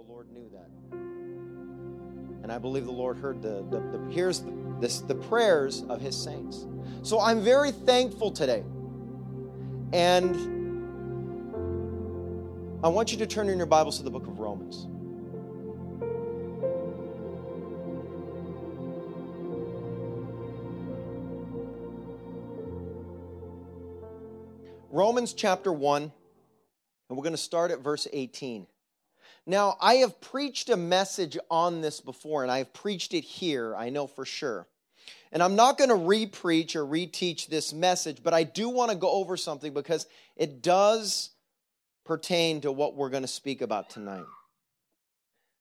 the Lord knew that. And I believe the Lord heard the, the, the hears the, this, the prayers of his saints. So I'm very thankful today. And I want you to turn in your Bibles to the book of Romans. Romans chapter 1, and we're going to start at verse 18. Now, I have preached a message on this before, and I have preached it here, I know for sure. And I'm not going to re-preach or reteach this message, but I do want to go over something because it does pertain to what we're going to speak about tonight.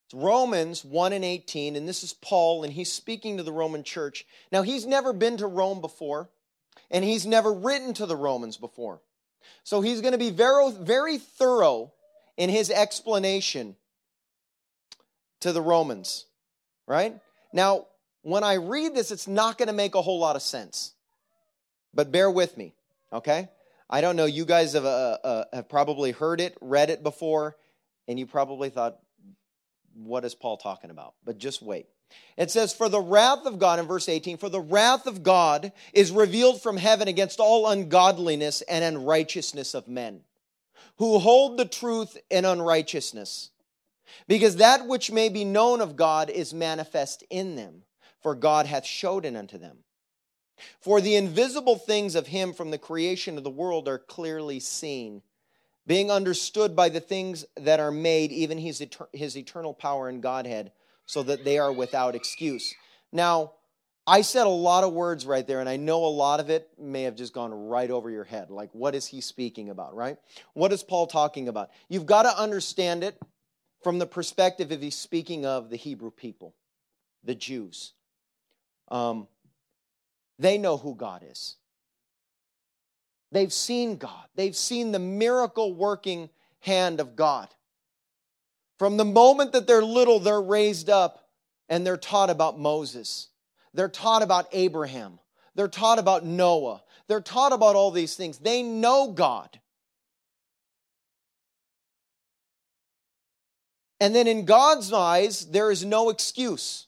It's Romans 1 and 18, and this is Paul, and he's speaking to the Roman church. Now, he's never been to Rome before, and he's never written to the Romans before. So he's going to be very, very thorough in his explanation to the Romans, right? Now, when I read this, it's not going to make a whole lot of sense. But bear with me, okay? I don't know, you guys have, uh, uh, have probably heard it, read it before, and you probably thought, what is Paul talking about? But just wait. It says, For the wrath of God, in verse 18, for the wrath of God is revealed from heaven against all ungodliness and unrighteousness of men, who hold the truth in unrighteousness. Because that which may be known of God is manifest in them, for God hath showed it unto them. For the invisible things of him from the creation of the world are clearly seen, being understood by the things that are made, even his, his eternal power and Godhead so that they are without excuse. Now, I said a lot of words right there, and I know a lot of it may have just gone right over your head. Like, what is he speaking about, right? What is Paul talking about? You've got to understand it from the perspective of he's speaking of the Hebrew people, the Jews. Um, they know who God is. They've seen God, they've seen the miracle working hand of God. From the moment that they're little, they're raised up and they're taught about Moses. They're taught about Abraham. They're taught about Noah. They're taught about all these things. They know God. And then in God's eyes, there is no excuse.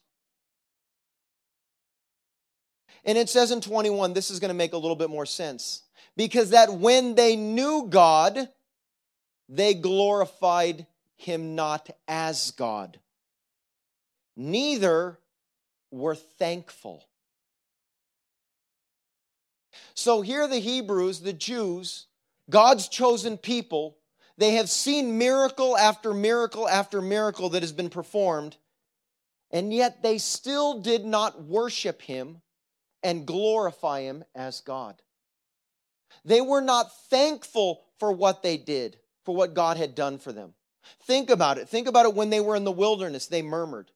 And it says in 21, this is going to make a little bit more sense. Because that when they knew God, they glorified him not as God. Neither were thankful. So here the Hebrews, the Jews, God's chosen people, they have seen miracle after miracle after miracle that has been performed, and yet they still did not worship him and glorify him as God. They were not thankful for what they did, for what God had done for them. Think about it. Think about it when they were in the wilderness, they murmured.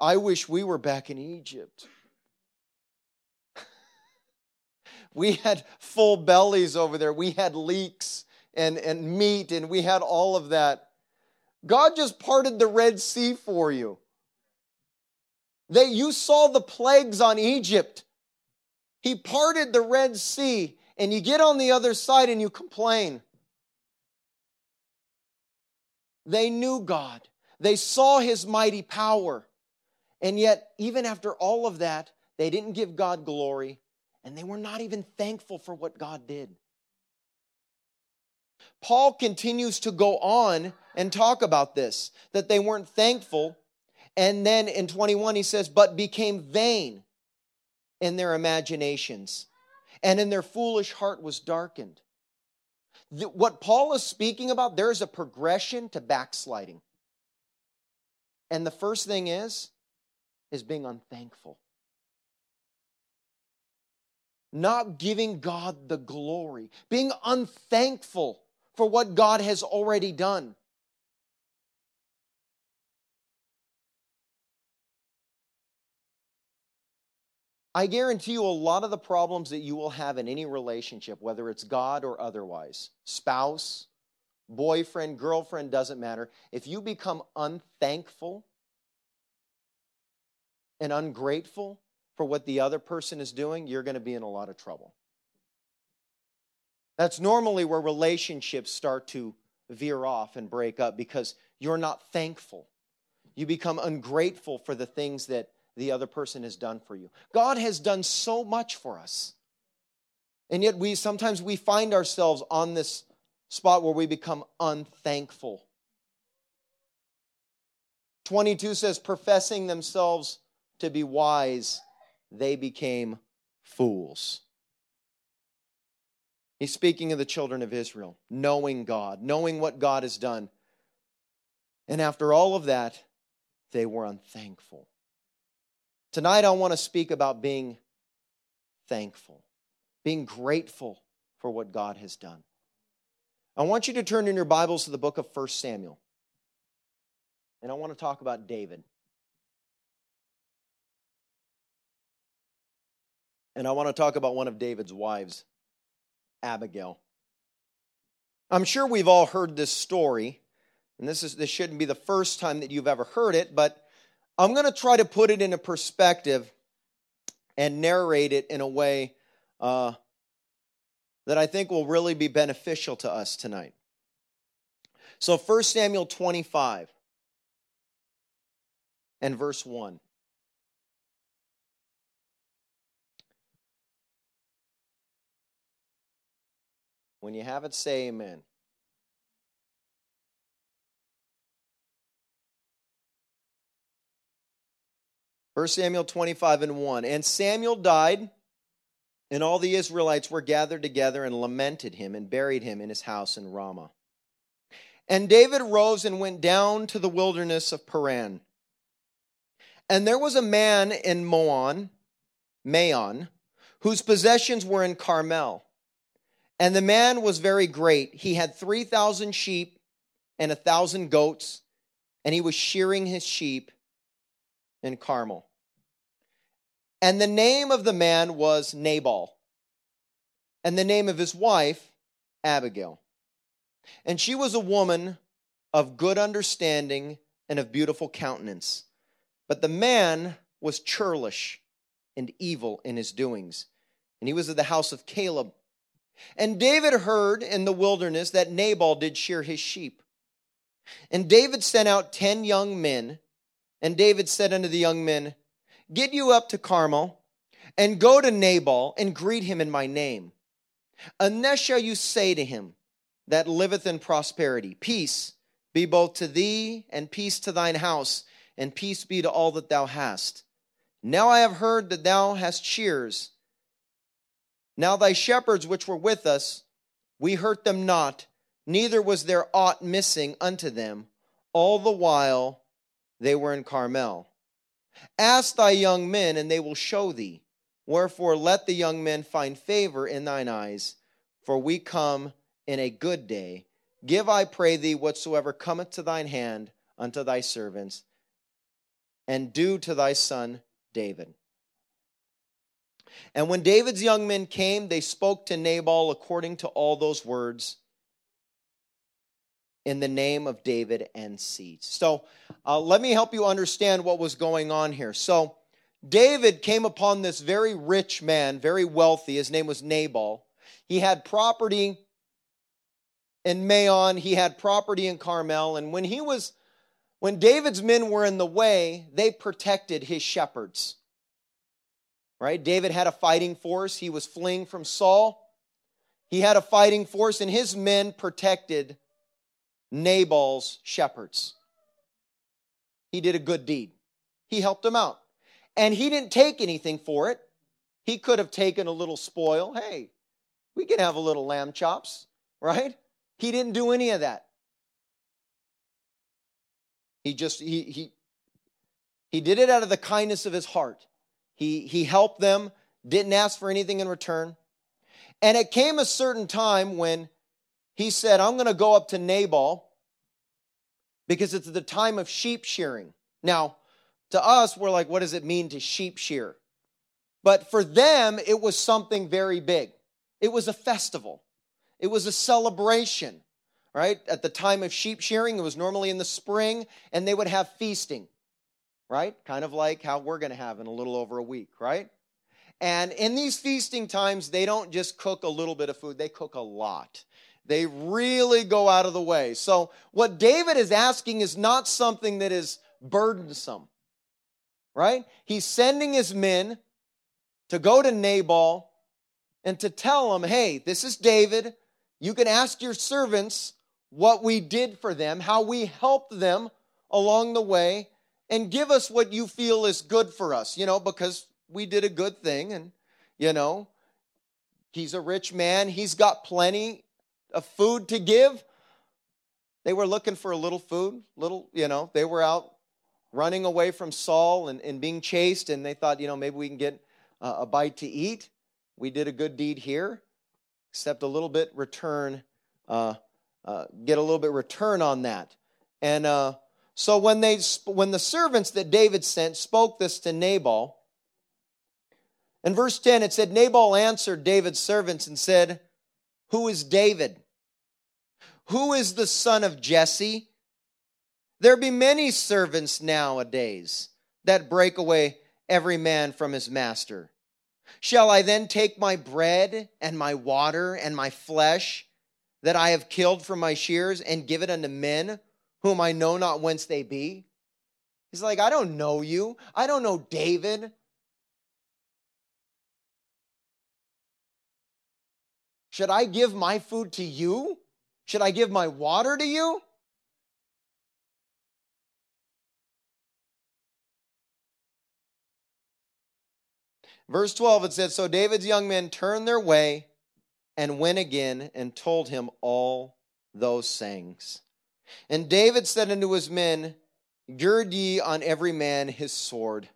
I wish we were back in Egypt. we had full bellies over there. We had leeks and, and meat, and we had all of that. God just parted the Red Sea for you. That you saw the plagues on Egypt. He parted the Red Sea, and you get on the other side and you complain. They knew God, they saw his mighty power. And yet, even after all of that, they didn't give God glory and they were not even thankful for what God did. Paul continues to go on and talk about this that they weren't thankful. And then in 21, he says, but became vain in their imaginations, and in their foolish heart was darkened what Paul is speaking about, there's a progression to backsliding. And the first thing is, is being unthankful. Not giving God the glory, being unthankful for what God has already done. I guarantee you a lot of the problems that you will have in any relationship, whether it's God or otherwise, spouse, boyfriend, girlfriend, doesn't matter. If you become unthankful and ungrateful for what the other person is doing, you're going to be in a lot of trouble. That's normally where relationships start to veer off and break up because you're not thankful. You become ungrateful for the things that the other person has done for you. God has done so much for us. And yet we sometimes we find ourselves on this spot where we become unthankful. 22 says professing themselves to be wise, they became fools. He's speaking of the children of Israel, knowing God, knowing what God has done. And after all of that, they were unthankful. Tonight, I want to speak about being thankful, being grateful for what God has done. I want you to turn in your Bibles to the book of 1 Samuel. And I want to talk about David. And I want to talk about one of David's wives, Abigail. I'm sure we've all heard this story, and this, is, this shouldn't be the first time that you've ever heard it, but I'm going to try to put it in a perspective and narrate it in a way uh, that I think will really be beneficial to us tonight. So, 1 Samuel 25 and verse 1. When you have it, say amen. First Samuel 25 and 1. And Samuel died, and all the Israelites were gathered together and lamented him and buried him in his house in Ramah. And David rose and went down to the wilderness of Paran. And there was a man in Moan, Maon, whose possessions were in Carmel. And the man was very great. He had 3,000 sheep and a 1,000 goats, and he was shearing his sheep in Carmel. And the name of the man was Nabal, and the name of his wife, Abigail. And she was a woman of good understanding and of beautiful countenance. But the man was churlish and evil in his doings, and he was of the house of Caleb and David heard in the wilderness that Nabal did shear his sheep. And David sent out ten young men. And David said unto the young men, Get you up to Carmel, and go to Nabal, and greet him in my name. And thus shall you say to him that liveth in prosperity, Peace be both to thee, and peace to thine house, and peace be to all that thou hast. Now I have heard that thou hast shears now thy shepherds which were with us, we hurt them not, neither was there aught missing unto them, all the while they were in Carmel. Ask thy young men, and they will show thee. Wherefore let the young men find favor in thine eyes, for we come in a good day. Give, I pray thee, whatsoever cometh to thine hand unto thy servants, and do to thy son David. And when David's young men came, they spoke to Nabal according to all those words in the name of David and seeds. So uh, let me help you understand what was going on here. So David came upon this very rich man, very wealthy. His name was Nabal. He had property in Maon, he had property in Carmel, and when he was when David's men were in the way, they protected his shepherds right? David had a fighting force. He was fleeing from Saul. He had a fighting force, and his men protected Nabal's shepherds. He did a good deed. He helped them out. And he didn't take anything for it. He could have taken a little spoil. Hey, we can have a little lamb chops, right? He didn't do any of that. He just he he he did it out of the kindness of his heart. He, he helped them, didn't ask for anything in return. And it came a certain time when he said, I'm going to go up to Nabal because it's the time of sheep shearing. Now, to us, we're like, what does it mean to sheep shear? But for them, it was something very big. It was a festival, it was a celebration, right? At the time of sheep shearing, it was normally in the spring, and they would have feasting right? Kind of like how we're going to have in a little over a week, right? And in these feasting times, they don't just cook a little bit of food, they cook a lot. They really go out of the way. So, what David is asking is not something that is burdensome, right? He's sending his men to go to Nabal and to tell him, hey, this is David. You can ask your servants what we did for them, how we helped them along the way, and give us what you feel is good for us, you know, because we did a good thing and, you know, he's a rich man. He's got plenty of food to give. They were looking for a little food, little, you know, they were out running away from Saul and, and being chased, and they thought, you know, maybe we can get uh, a bite to eat. We did a good deed here, except a little bit return, uh, uh, get a little bit return on that. And uh, so when they, when the servants that David sent spoke this to Nabal, in verse 10 it said, Nabal answered David's servants and said, Who is David? Who is the son of Jesse? There be many servants nowadays that break away every man from his master. Shall I then take my bread and my water and my flesh that I have killed from my shears and give it unto men whom I know not whence they be? He's like, I don't know you. I don't know David. Should I give my food to you? Should I give my water to you? Verse 12, it says So David's young men turned their way and went again and told him all those sayings. And David said unto his men, Gird ye on every man his sword.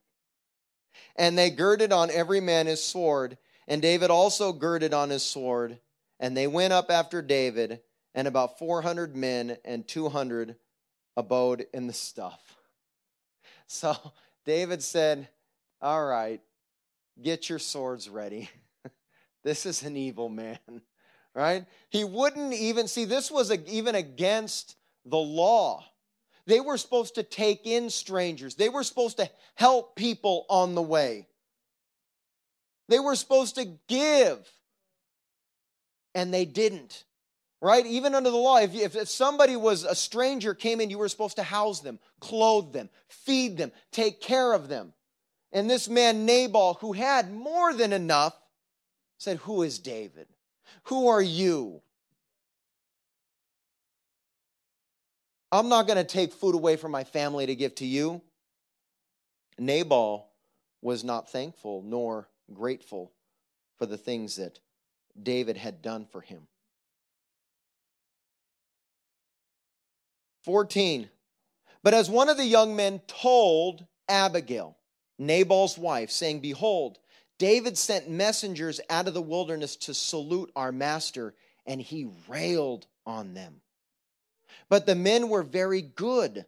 And they girded on every man his sword, and David also girded on his sword. And they went up after David, and about 400 men and 200 abode in the stuff. So David said, All right, get your swords ready. this is an evil man, right? He wouldn't even see this was even against the law. They were supposed to take in strangers, they were supposed to help people on the way, they were supposed to give, and they didn't. Right? Even under the law, if, if, if somebody was a stranger came in, you were supposed to house them, clothe them, feed them, take care of them. And this man, Nabal, who had more than enough, said, Who is David? Who are you? I'm not going to take food away from my family to give to you. Nabal was not thankful nor grateful for the things that David had done for him. 14. But as one of the young men told Abigail, Nabal's wife, saying, Behold, David sent messengers out of the wilderness to salute our master, and he railed on them. But the men were very good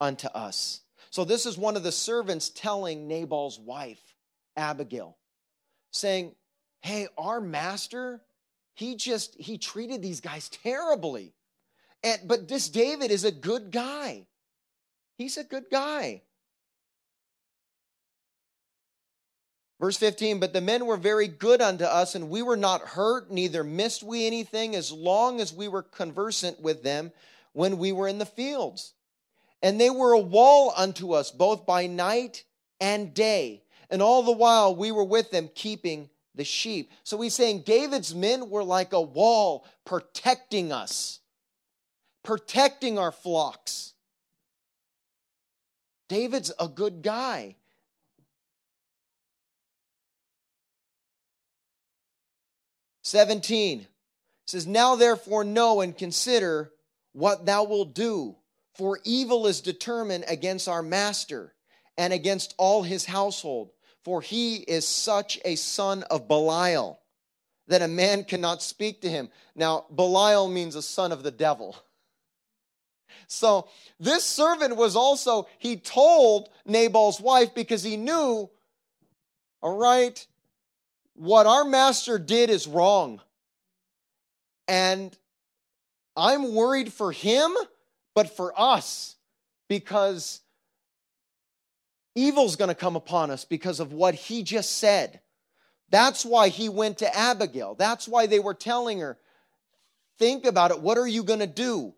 unto us. So, this is one of the servants telling Nabal's wife, Abigail, saying, Hey, our master, he just, he treated these guys terribly. And, but this David is a good guy. He's a good guy. Verse 15, but the men were very good unto us, and we were not hurt, neither missed we anything, as long as we were conversant with them when we were in the fields. And they were a wall unto us, both by night and day. And all the while we were with them, keeping the sheep. So he's saying David's men were like a wall protecting us, protecting our flocks. David's a good guy. 17 says, Now therefore know and consider what thou wilt do, for evil is determined against our master and against all his household, for he is such a son of Belial that a man cannot speak to him. Now, Belial means a son of the devil. So, this servant was also, he told Nabal's wife because he knew, all right, what our master did is wrong. And I'm worried for him, but for us, because evil's going to come upon us because of what he just said. That's why he went to Abigail. That's why they were telling her, think about it. What are you going to do?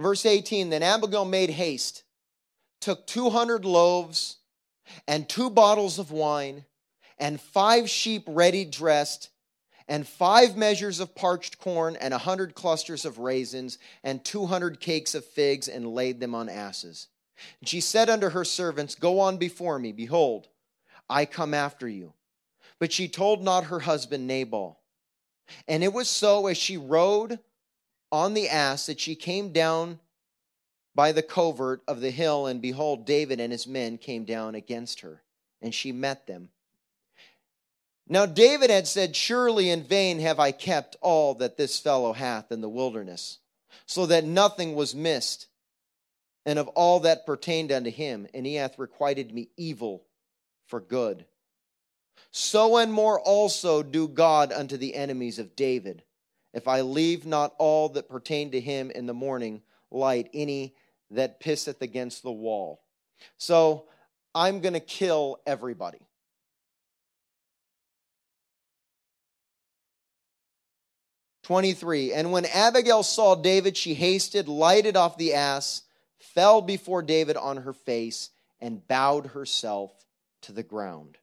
Verse 18 Then Abigail made haste, took 200 loaves and two bottles of wine, and five sheep ready dressed, and five measures of parched corn, and a hundred clusters of raisins, and 200 cakes of figs, and laid them on asses. And she said unto her servants, Go on before me, behold, I come after you. But she told not her husband Nabal. And it was so as she rode on the ass that she came down by the covert of the hill, and behold, David and his men came down against her, and she met them. Now David had said, Surely in vain have I kept all that this fellow hath in the wilderness, so that nothing was missed, and of all that pertained unto him, and he hath requited me evil for good. So and more also do God unto the enemies of David, if I leave not all that pertain to him in the morning light any that pisseth against the wall. So I'm going to kill everybody. Twenty-three. And when Abigail saw David, she hasted, lighted off the ass, fell before David on her face, and bowed herself to the ground,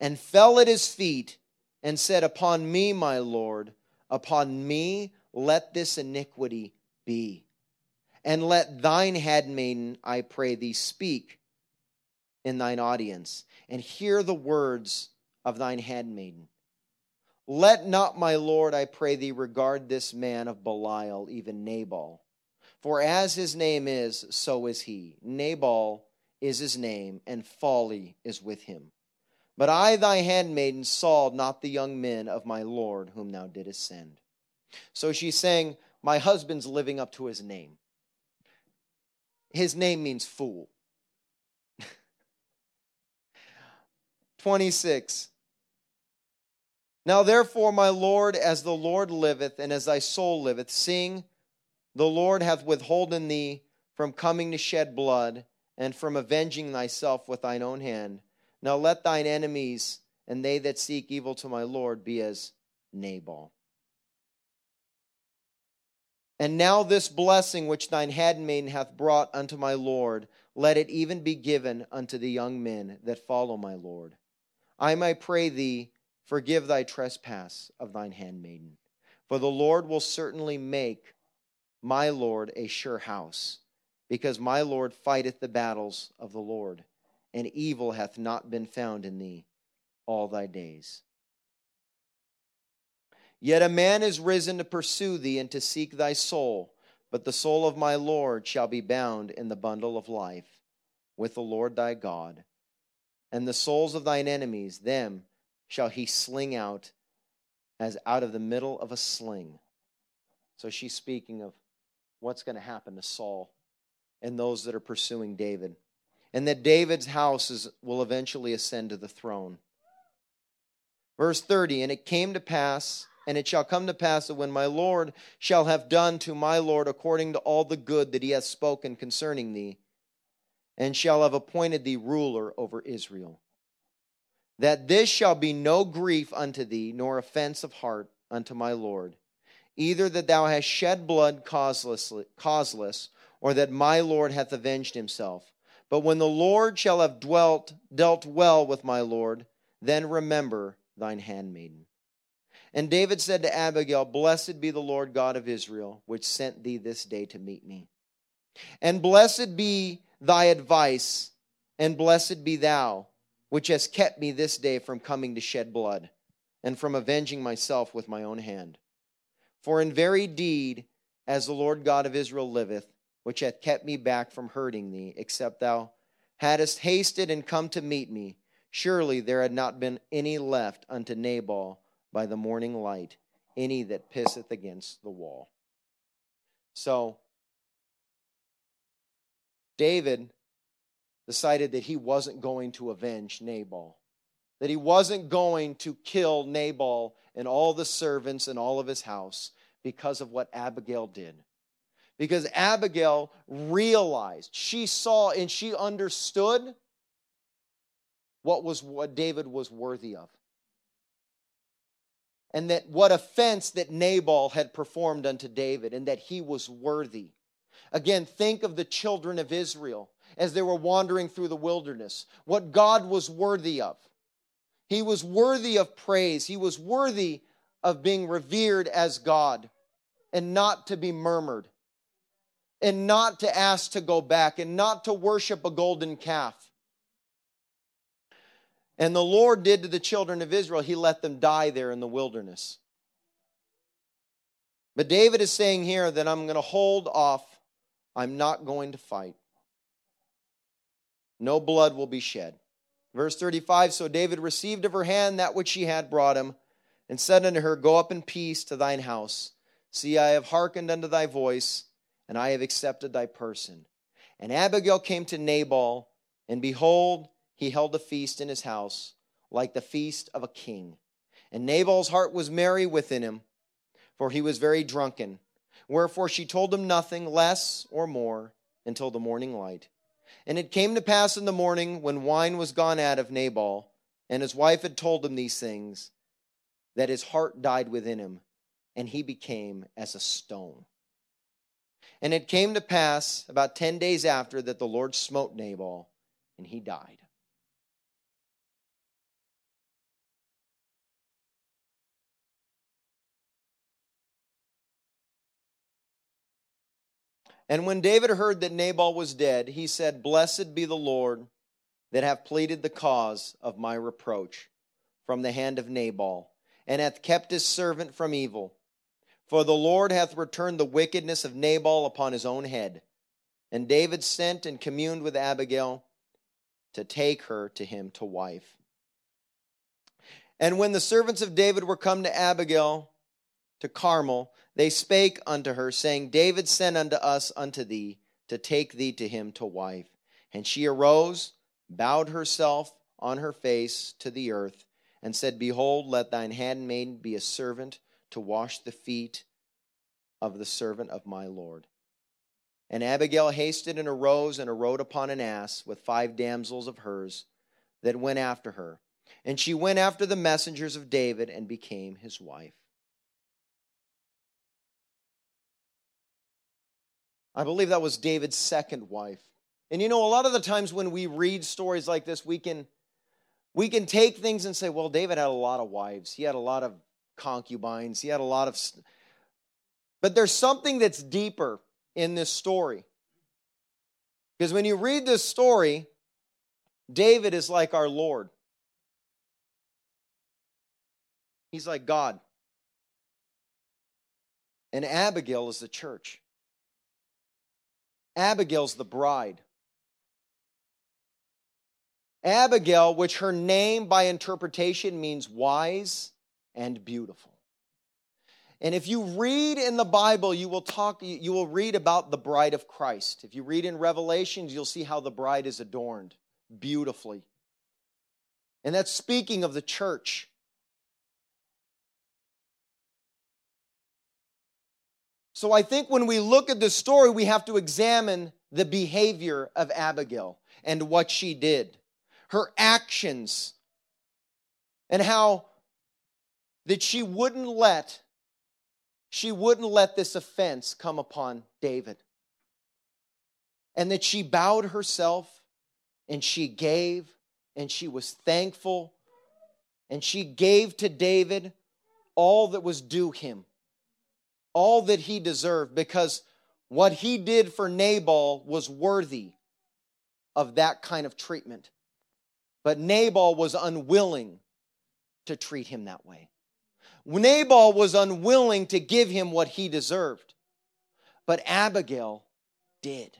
and fell at his feet, and said, Upon me, my Lord, upon me let this iniquity be and let thine handmaiden, I pray thee, speak in thine audience, and hear the words of thine handmaiden. Let not my Lord, I pray thee, regard this man of Belial, even Nabal. For as his name is, so is he. Nabal is his name, and folly is with him. But I, thy handmaiden, saw not the young men of my Lord whom thou didst send. So she's saying, My husband's living up to his name. His name means fool. 26. Now therefore, my Lord, as the Lord liveth, and as thy soul liveth, seeing the Lord hath withholden thee from coming to shed blood, and from avenging thyself with thine own hand. Now let thine enemies and they that seek evil to my Lord be as Nabal. And now this blessing which thine handmaiden hath brought unto my Lord, let it even be given unto the young men that follow my Lord. I may pray thee, forgive thy trespass of thine handmaiden. For the Lord will certainly make my Lord a sure house, because my Lord fighteth the battles of the Lord, and evil hath not been found in thee all thy days. Yet a man is risen to pursue thee and to seek thy soul, but the soul of my Lord shall be bound in the bundle of life with the Lord thy God. And the souls of thine enemies, them shall he sling out as out of the middle of a sling. So she's speaking of what's going to happen to Saul and those that are pursuing David. And that David's house is, will eventually ascend to the throne. Verse 30 And it came to pass and it shall come to pass that when my Lord shall have done to my Lord according to all the good that he hath spoken concerning thee, and shall have appointed thee ruler over Israel, that this shall be no grief unto thee, nor offense of heart unto my Lord, either that thou hast shed blood causeless, causeless or that my Lord hath avenged himself. But when the Lord shall have dwelt, dealt well with my Lord, then remember thine handmaiden. And David said to Abigail, Blessed be the Lord God of Israel, which sent thee this day to meet me. And blessed be thy advice, and blessed be thou, which hast kept me this day from coming to shed blood, and from avenging myself with my own hand. For in very deed, as the Lord God of Israel liveth, which hath kept me back from hurting thee, except thou hadst hasted and come to meet me, surely there had not been any left unto Nabal by the morning light any that pisseth against the wall. So, David decided that he wasn't going to avenge Nabal, that he wasn't going to kill Nabal and all the servants and all of his house because of what Abigail did. Because Abigail realized, she saw and she understood what was what David was worthy of. And that what offense that Nabal had performed unto David, and that he was worthy. Again, think of the children of Israel as they were wandering through the wilderness, what God was worthy of. He was worthy of praise, he was worthy of being revered as God, and not to be murmured, and not to ask to go back, and not to worship a golden calf. And the Lord did to the children of Israel, He let them die there in the wilderness. But David is saying here that I'm going to hold off. I'm not going to fight. No blood will be shed. Verse 35 So David received of her hand that which she had brought him, and said unto her, Go up in peace to thine house. See, I have hearkened unto thy voice, and I have accepted thy person. And Abigail came to Nabal, and behold, he held a feast in his house, like the feast of a king. And Nabal's heart was merry within him, for he was very drunken. Wherefore she told him nothing less or more until the morning light. And it came to pass in the morning, when wine was gone out of Nabal, and his wife had told him these things, that his heart died within him, and he became as a stone. And it came to pass about ten days after that the Lord smote Nabal, and he died. And when David heard that Nabal was dead, he said, Blessed be the Lord that hath pleaded the cause of my reproach from the hand of Nabal, and hath kept his servant from evil. For the Lord hath returned the wickedness of Nabal upon his own head. And David sent and communed with Abigail to take her to him to wife. And when the servants of David were come to Abigail to Carmel, they spake unto her, saying, David sent unto us unto thee to take thee to him to wife. And she arose, bowed herself on her face to the earth, and said, Behold, let thine handmaid be a servant to wash the feet of the servant of my Lord. And Abigail hasted and arose and rode upon an ass with five damsels of hers that went after her. And she went after the messengers of David and became his wife. I believe that was David's second wife. And you know, a lot of the times when we read stories like this, we can we can take things and say, well, David had a lot of wives. He had a lot of concubines. He had a lot of But there's something that's deeper in this story. Because when you read this story, David is like our Lord. He's like God. And Abigail is the church. Abigail's the bride. Abigail, which her name by interpretation means wise and beautiful. And if you read in the Bible, you will talk you will read about the bride of Christ. If you read in Revelations, you'll see how the bride is adorned beautifully. And that's speaking of the church. So I think when we look at this story, we have to examine the behavior of Abigail and what she did, her actions, and how that she wouldn't let she wouldn't let this offense come upon David. And that she bowed herself and she gave and she was thankful and she gave to David all that was due him all that he deserved because what he did for Nabal was worthy of that kind of treatment. But Nabal was unwilling to treat him that way. Nabal was unwilling to give him what he deserved. But Abigail did.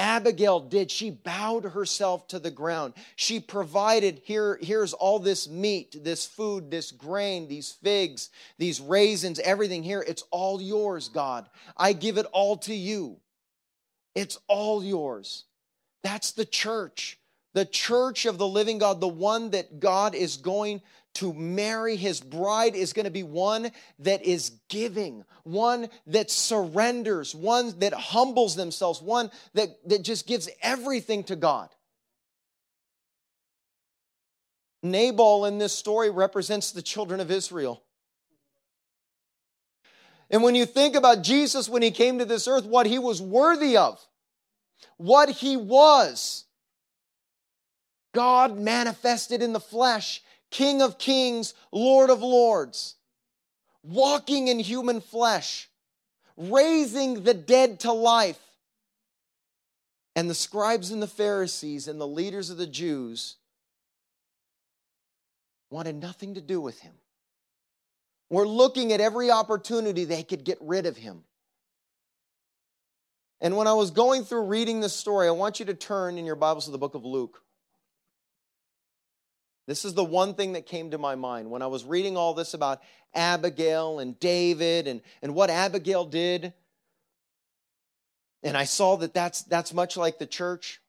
Abigail did. She bowed herself to the ground. She provided here, here's all this meat, this food, this grain, these figs, these raisins, everything here. It's all yours, God. I give it all to you. It's all yours. That's the church, the church of the living God, the one that God is going to marry his bride is going to be one that is giving, one that surrenders, one that humbles themselves, one that, that just gives everything to God. Nabal in this story represents the children of Israel. And when you think about Jesus when he came to this earth, what he was worthy of, what he was, God manifested in the flesh, King of kings, Lord of lords, walking in human flesh, raising the dead to life. And the scribes and the Pharisees and the leaders of the Jews wanted nothing to do with him. Were looking at every opportunity they could get rid of him. And when I was going through reading this story, I want you to turn in your Bibles to the book of Luke. This is the one thing that came to my mind when I was reading all this about Abigail and David and, and what Abigail did. And I saw that that's, that's much like the church.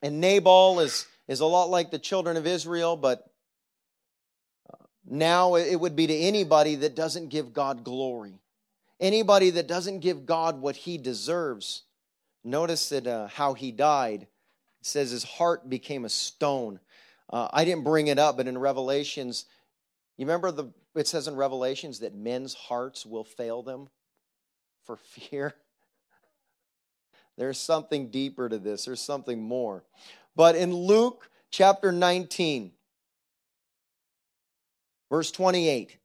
And Nabal is, is a lot like the children of Israel, but uh, now it would be to anybody that doesn't give God glory, anybody that doesn't give God what he deserves. Notice that uh, how he died it says his heart became a stone. Uh, I didn't bring it up, but in Revelations, you remember the it says in Revelations that men's hearts will fail them for fear. There's something deeper to this. There's something more. But in Luke chapter 19, verse 28,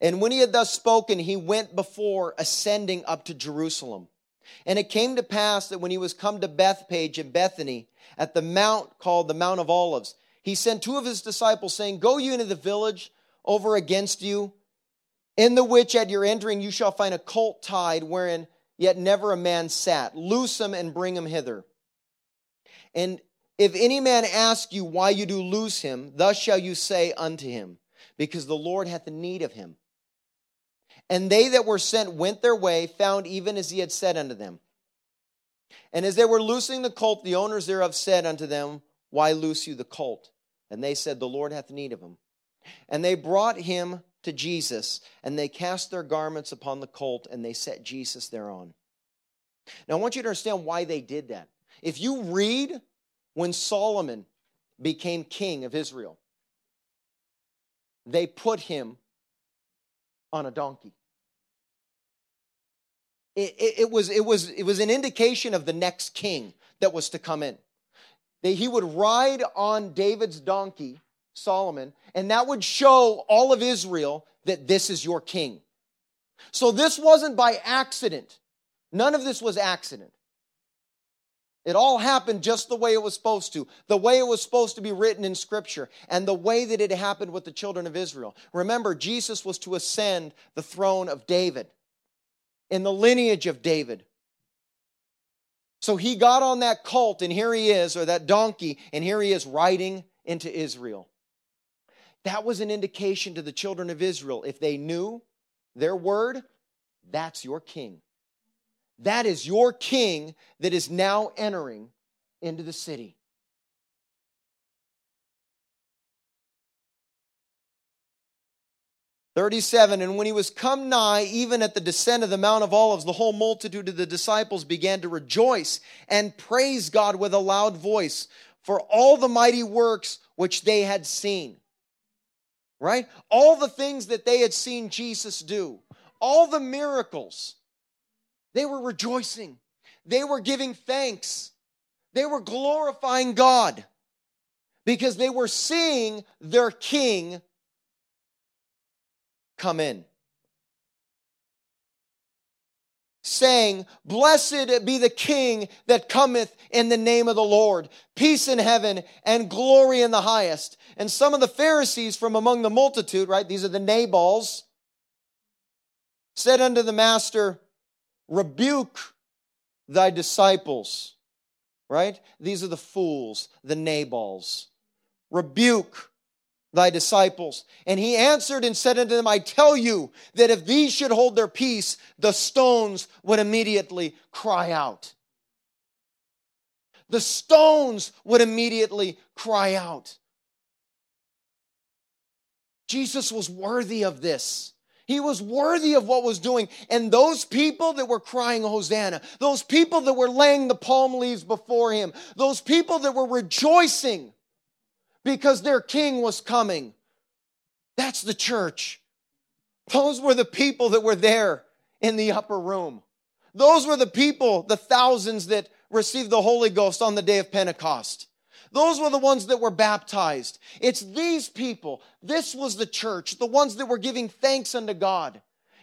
and when he had thus spoken, he went before ascending up to Jerusalem. And it came to pass that when he was come to Bethphage and Bethany, at the mount called the Mount of Olives, he sent two of his disciples, saying, Go you into the village over against you, in the which at your entering you shall find a colt tied, wherein yet never a man sat. Loose him and bring him hither. And if any man ask you why you do loose him, thus shall you say unto him, Because the Lord hath need of him. And they that were sent went their way, found even as he had said unto them. And as they were loosing the colt, the owners thereof said unto them, Why loose you the colt? And they said, The Lord hath need of him. And they brought him to Jesus, and they cast their garments upon the colt, and they set Jesus thereon. Now, I want you to understand why they did that. If you read when Solomon became king of Israel, they put him on a donkey it, it, it, was, it, was, it was an indication of the next king that was to come in. That he would ride on David's donkey, Solomon, and that would show all of Israel that this is your king. So this wasn't by accident. None of this was accident. It all happened just the way it was supposed to, the way it was supposed to be written in Scripture, and the way that it happened with the children of Israel. Remember, Jesus was to ascend the throne of David in the lineage of David. So he got on that colt, and here he is, or that donkey, and here he is riding into Israel. That was an indication to the children of Israel. If they knew their word, that's your king. That is your king that is now entering into the city. 37 And when he was come nigh, even at the descent of the Mount of Olives, the whole multitude of the disciples began to rejoice and praise God with a loud voice for all the mighty works which they had seen. Right? All the things that they had seen Jesus do, all the miracles, they were rejoicing. They were giving thanks. They were glorifying God because they were seeing their king come in. Saying, Blessed be the King that cometh in the name of the Lord, peace in heaven and glory in the highest. And some of the Pharisees from among the multitude, right, these are the Nabals, said unto the master, Rebuke thy disciples, right? These are the fools, the Nabals. Rebuke thy disciples. And he answered and said unto them, I tell you that if these should hold their peace, the stones would immediately cry out. The stones would immediately cry out. Jesus was worthy of this. He was worthy of what was doing. And those people that were crying Hosanna, those people that were laying the palm leaves before him, those people that were rejoicing because their king was coming. That's the church. Those were the people that were there in the upper room. Those were the people, the thousands that received the Holy Ghost on the day of Pentecost. Those were the ones that were baptized. It's these people. This was the church, the ones that were giving thanks unto God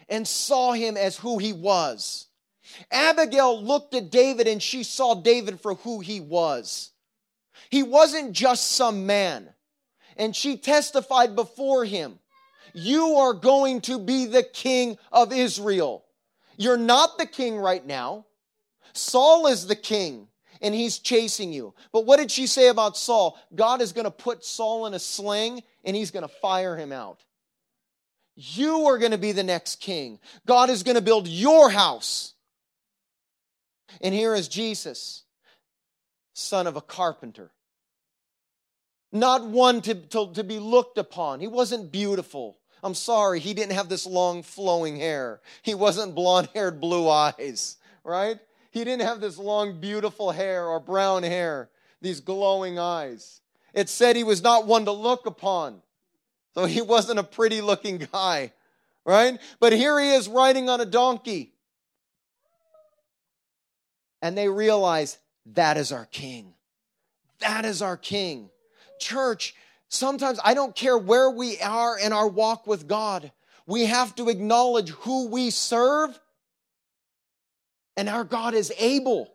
and saw him as who he was. Abigail looked at David and she saw David for who he was. He wasn't just some man. And she testified before him, You are going to be the king of Israel. You're not the king right now. Saul is the king and he's chasing you. But what did she say about Saul? God is going to put Saul in a sling and he's going to fire him out. You are going to be the next king. God is going to build your house. And here is Jesus, son of a carpenter. Not one to, to, to be looked upon. He wasn't beautiful. I'm sorry, he didn't have this long flowing hair. He wasn't blonde haired, blue eyes, right? He didn't have this long, beautiful hair or brown hair, these glowing eyes. It said he was not one to look upon. So he wasn't a pretty looking guy, right? But here he is riding on a donkey. And they realize that is our king. That is our king. Church, sometimes I don't care where we are in our walk with God, we have to acknowledge who we serve and our God is able.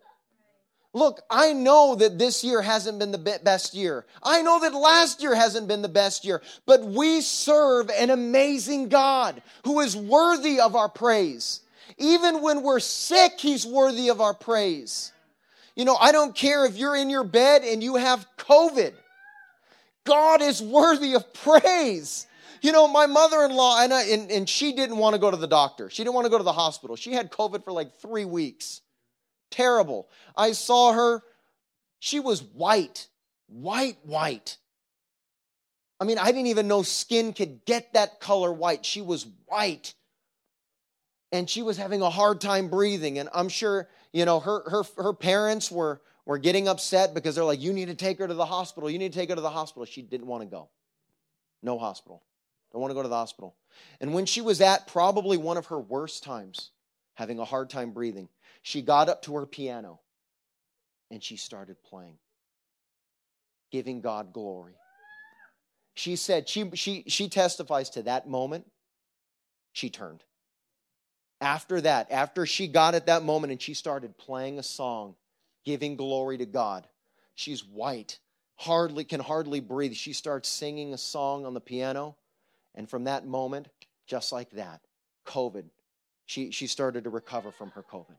Look, I know that this year hasn't been the best year. I know that last year hasn't been the best year, but we serve an amazing God who is worthy of our praise. Even when we're sick, He's worthy of our praise. You know, I don't care if you're in your bed and you have COVID. God is worthy of praise. You know, my mother in law, and, and, and she didn't want to go to the doctor. She didn't want to go to the hospital. She had COVID for like three weeks. Terrible. I saw her. She was white, white, white. I mean, I didn't even know skin could get that color white. She was white. And she was having a hard time breathing. And I'm sure, you know, her, her, her parents were, were getting upset because they're like, you need to take her to the hospital. You need to take her to the hospital. She didn't want to go. No hospital. Don't want to go to the hospital. And when she was at probably one of her worst times, having a hard time breathing, she got up to her piano and she started playing, giving God glory. She said, she, she, she testifies to that moment, she turned. After that, after she got at that moment and she started playing a song, giving glory to God, she's white, hardly can hardly breathe. She starts singing a song on the piano and from that moment, just like that, COVID, she, she started to recover from her COVID.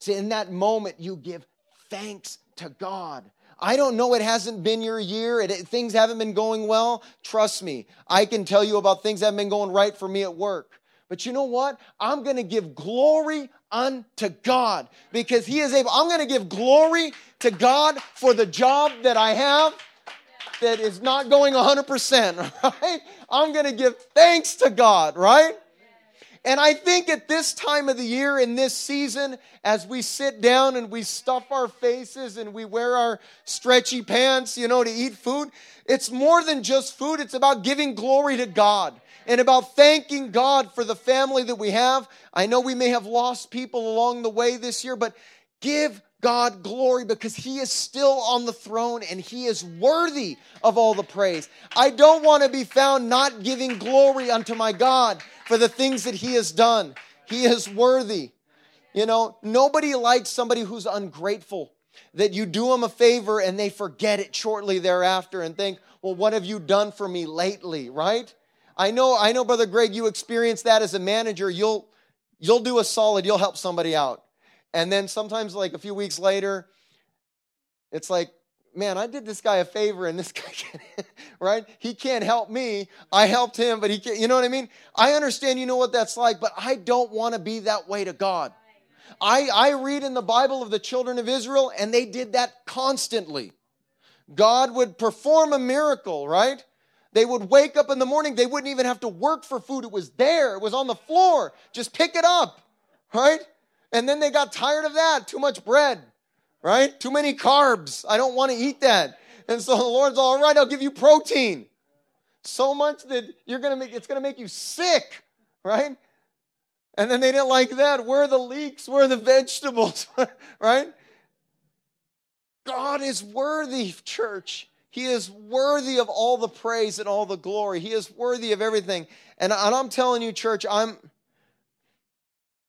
See, in that moment, you give thanks to God. I don't know, it hasn't been your year, it, things haven't been going well. Trust me, I can tell you about things that have been going right for me at work. But you know what? I'm going to give glory unto God because He is able. I'm going to give glory to God for the job that I have that is not going 100%, right? I'm going to give thanks to God, right? And I think at this time of the year, in this season, as we sit down and we stuff our faces and we wear our stretchy pants, you know, to eat food, it's more than just food. It's about giving glory to God and about thanking God for the family that we have. I know we may have lost people along the way this year, but give God glory because He is still on the throne and He is worthy of all the praise. I don't want to be found not giving glory unto my God for the things that He has done. He is worthy. You know, nobody likes somebody who's ungrateful, that you do them a favor and they forget it shortly thereafter and think, well, what have you done for me lately, right? I know, I know, Brother Greg, you experience that as a manager. You'll, you'll do a solid, you'll help somebody out. And then sometimes, like a few weeks later, it's like, man, I did this guy a favor and this guy can't, right? He can't help me. I helped him, but he can't, you know what I mean? I understand you know what that's like, but I don't want to be that way to God. I, I read in the Bible of the children of Israel, and they did that constantly. God would perform a miracle, right? They would wake up in the morning, they wouldn't even have to work for food. It was there, it was on the floor. Just pick it up, right? And then they got tired of that. Too much bread, right? Too many carbs. I don't want to eat that. And so the Lord's all right, I'll give you protein. so much that you're gonna make it's gonna make you sick, right? And then they didn't like that. Where are the leeks? Where are the vegetables? right? God is worthy, church. He is worthy of all the praise and all the glory. He is worthy of everything. And, and I'm telling you, church, I'm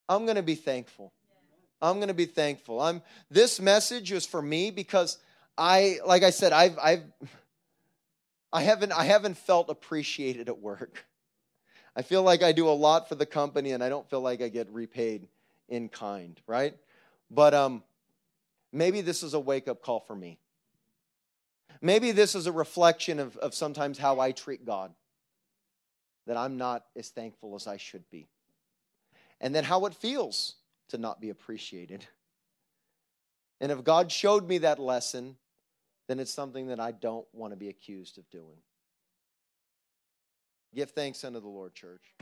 I'm going to be thankful. I'm going to be thankful. I'm this message is for me because I like I said I've I've I haven't I haven't felt appreciated at work. I feel like I do a lot for the company and I don't feel like I get repaid in kind, right? But um, maybe this is a wake up call for me. Maybe this is a reflection of, of sometimes how I treat God, that I'm not as thankful as I should be. And then how it feels to not be appreciated. And if God showed me that lesson, then it's something that I don't want to be accused of doing. Give thanks unto the Lord, church.